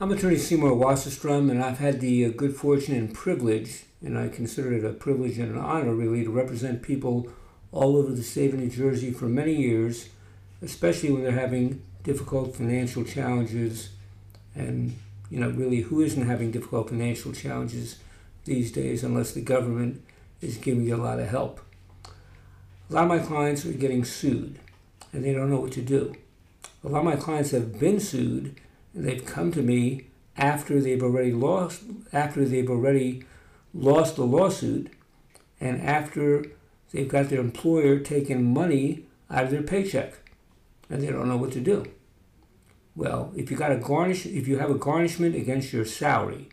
I'm attorney Seymour Wasserstrom, and I've had the uh, good fortune and privilege, and I consider it a privilege and an honor really, to represent people all over the state of New Jersey for many years, especially when they're having difficult financial challenges. And, you know, really, who isn't having difficult financial challenges these days unless the government is giving you a lot of help? A lot of my clients are getting sued, and they don't know what to do. A lot of my clients have been sued they've come to me after they've already lost after they've already lost the lawsuit and after they've got their employer taking money out of their paycheck and they don't know what to do. Well, if you got a garnish if you have a garnishment against your salary,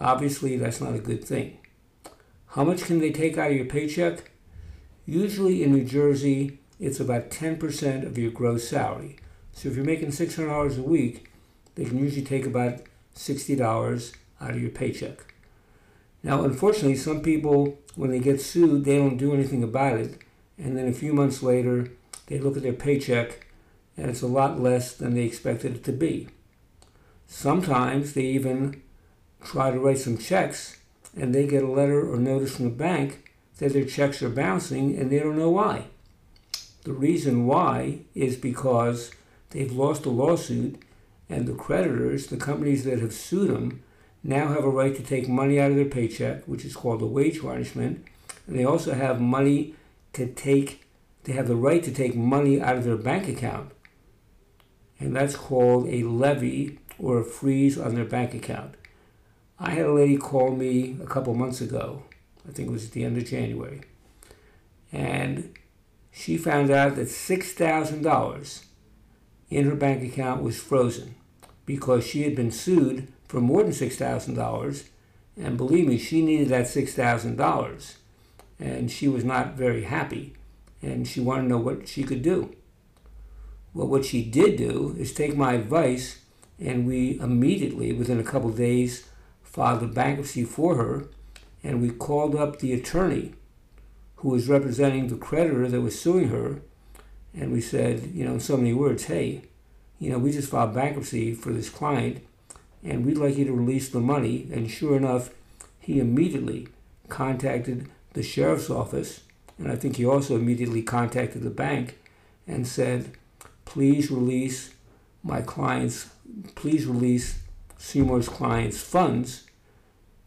obviously that's not a good thing. How much can they take out of your paycheck? Usually in New Jersey, it's about 10% of your gross salary. So if you're making $600 a week, they can usually take about $60 out of your paycheck. Now, unfortunately, some people, when they get sued, they don't do anything about it. And then a few months later, they look at their paycheck and it's a lot less than they expected it to be. Sometimes they even try to write some checks and they get a letter or notice from the bank that their checks are bouncing and they don't know why. The reason why is because They've lost a lawsuit, and the creditors, the companies that have sued them, now have a right to take money out of their paycheck, which is called a wage garnishment. And they also have money to take, they have the right to take money out of their bank account. And that's called a levy or a freeze on their bank account. I had a lady call me a couple months ago, I think it was at the end of January, and she found out that $6,000 in her bank account was frozen because she had been sued for more than $6,000. And believe me, she needed that $6,000. And she was not very happy. And she wanted to know what she could do. Well, what she did do is take my advice, and we immediately, within a couple days, filed a bankruptcy for her. And we called up the attorney who was representing the creditor that was suing her and we said, you know, in so many words, hey, you know, we just filed bankruptcy for this client, and we'd like you to release the money. And sure enough, he immediately contacted the sheriff's office, and I think he also immediately contacted the bank and said, please release my client's, please release Seymour's client's funds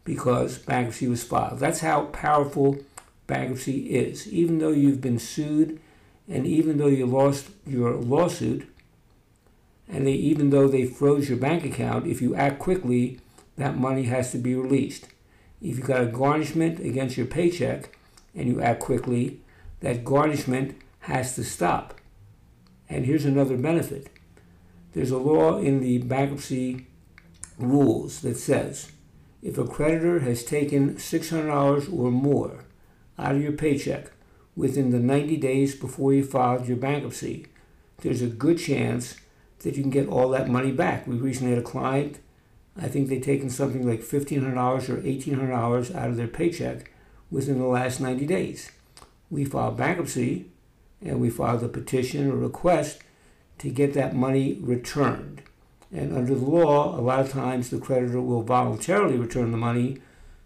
because bankruptcy was filed. That's how powerful bankruptcy is. Even though you've been sued and even though you lost your lawsuit, and they, even though they froze your bank account, if you act quickly, that money has to be released. If you got a garnishment against your paycheck and you act quickly, that garnishment has to stop. And here's another benefit there's a law in the bankruptcy rules that says if a creditor has taken $600 or more out of your paycheck within the 90 days before you filed your bankruptcy, there's a good chance that you can get all that money back. We recently had a client, I think they'd taken something like $1,500 or $1,800 out of their paycheck within the last 90 days. We filed bankruptcy and we filed a petition or request to get that money returned. And under the law, a lot of times the creditor will voluntarily return the money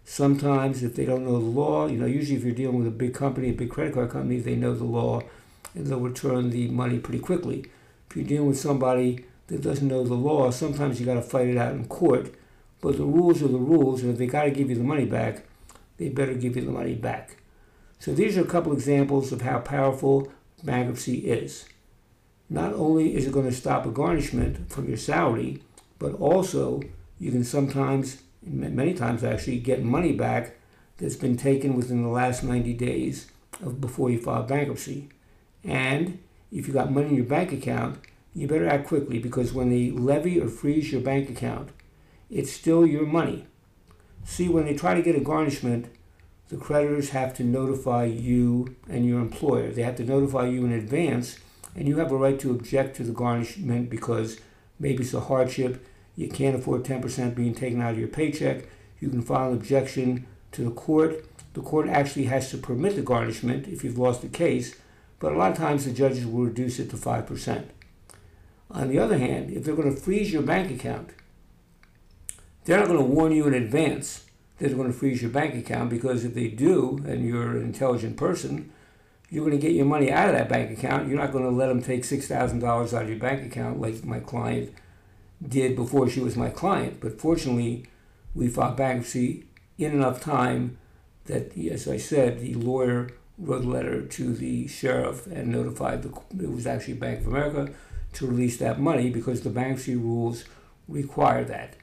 Sometimes, if they don't know the law, you know, usually if you're dealing with a big company, a big credit card company, they know the law and they'll return the money pretty quickly. If you're dealing with somebody that doesn't know the law, sometimes you got to fight it out in court. But the rules are the rules, and if they got to give you the money back, they better give you the money back. So these are a couple examples of how powerful bankruptcy is. Not only is it going to stop a garnishment from your salary, but also you can sometimes many times actually get money back that's been taken within the last 90 days of before you file bankruptcy. And if you got money in your bank account, you better act quickly because when they levy or freeze your bank account, it's still your money. See, when they try to get a garnishment, the creditors have to notify you and your employer. They have to notify you in advance, and you have a right to object to the garnishment because maybe it's a hardship you can't afford 10% being taken out of your paycheck. You can file an objection to the court. The court actually has to permit the garnishment if you've lost the case, but a lot of times the judges will reduce it to 5%. On the other hand, if they're going to freeze your bank account, they're not going to warn you in advance that they're going to freeze your bank account because if they do, and you're an intelligent person, you're going to get your money out of that bank account. You're not going to let them take $6,000 out of your bank account like my client did before she was my client. But fortunately, we filed bankruptcy in enough time that, as I said, the lawyer wrote a letter to the sheriff and notified the, it was actually Bank of America to release that money because the bankruptcy rules require that.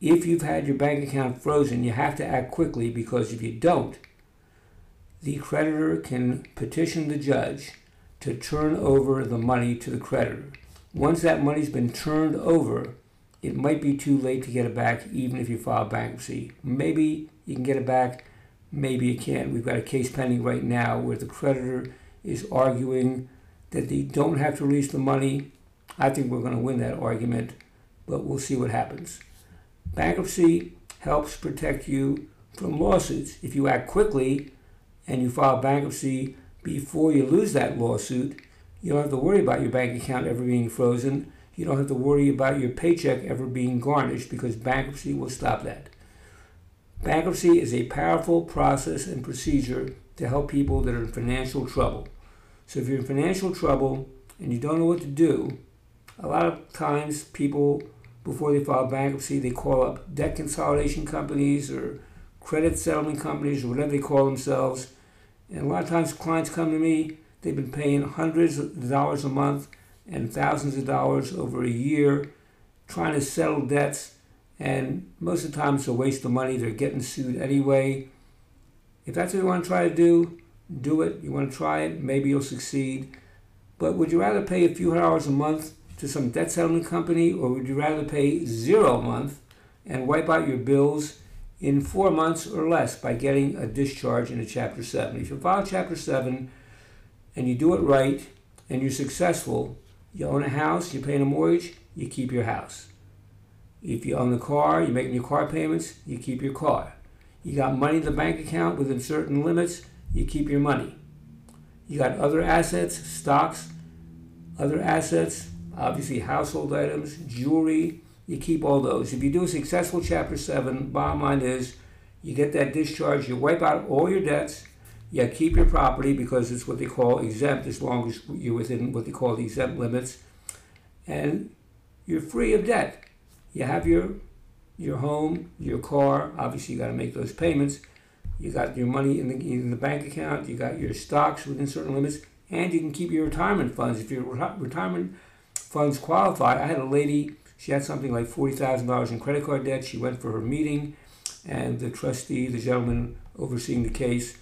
If you've had your bank account frozen, you have to act quickly because if you don't, the creditor can petition the judge to turn over the money to the creditor. Once that money's been turned over, it might be too late to get it back even if you file bankruptcy. Maybe you can get it back, maybe you can't. We've got a case pending right now where the creditor is arguing that they don't have to release the money. I think we're going to win that argument, but we'll see what happens. Bankruptcy helps protect you from lawsuits. If you act quickly and you file bankruptcy before you lose that lawsuit, you don't have to worry about your bank account ever being frozen. You don't have to worry about your paycheck ever being garnished because bankruptcy will stop that. Bankruptcy is a powerful process and procedure to help people that are in financial trouble. So if you're in financial trouble and you don't know what to do, a lot of times people, before they file bankruptcy, they call up debt consolidation companies or credit settlement companies or whatever they call themselves. And a lot of times clients come to me, they've been paying hundreds of dollars a month and thousands of dollars over a year trying to settle debts. And most of the time it's a waste of money. They're getting sued anyway. If that's what you want to try to do, do it. You want to try it, maybe you'll succeed. But would you rather pay a few hundred dollars a month to some debt settlement company, or would you rather pay zero a month and wipe out your bills in four months or less by getting a discharge in a Chapter 7. If you file Chapter 7 and you do it right and you're successful, you own a house, you're paying a mortgage, you keep your house. If you own a car, you're making your car payments, you keep your car. You got money in the bank account within certain limits, you keep your money. You got other assets, stocks, other assets, obviously household items, jewelry, you keep all those. If you do a successful Chapter 7, bottom line is you get that discharge, you wipe out all your debts, you keep your property because it's what they call exempt as long as you're within what they call the exempt limits, and you're free of debt. You have your your home, your car. Obviously, you got to make those payments. You got your money in the, in the bank account. You got your stocks within certain limits, and you can keep your retirement funds if your retirement funds qualify. I had a lady she had something like $40,000 in credit card debt. She went for her meeting, and the trustee, the gentleman overseeing the case,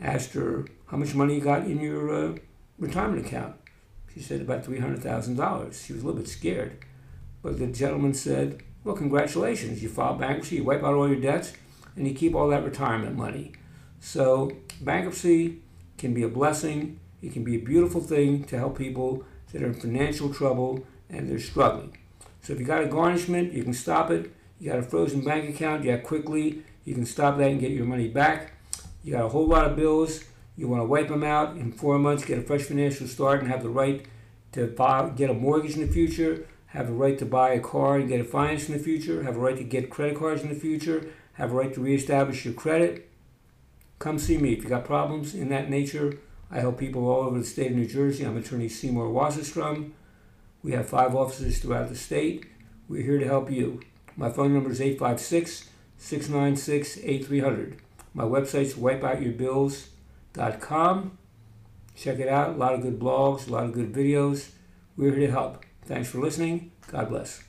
asked her, How much money you got in your uh, retirement account? She said, About $300,000. She was a little bit scared. But the gentleman said, Well, congratulations. You file bankruptcy, you wipe out all your debts, and you keep all that retirement money. So, bankruptcy can be a blessing, it can be a beautiful thing to help people that are in financial trouble and they're struggling. So if you got a garnishment, you can stop it. You got a frozen bank account, you act quickly, you can stop that and get your money back. You got a whole lot of bills, you want to wipe them out in four months, get a fresh financial start, and have the right to buy, get a mortgage in the future, have the right to buy a car and get it financed in the future, have a right to get credit cards in the future, have a right to reestablish your credit. Come see me if you got problems in that nature. I help people all over the state of New Jersey. I'm attorney Seymour Wasserstrom. We have five offices throughout the state. We're here to help you. My phone number is 856 696 8300. My website's wipeoutyourbills.com. Check it out. A lot of good blogs, a lot of good videos. We're here to help. Thanks for listening. God bless.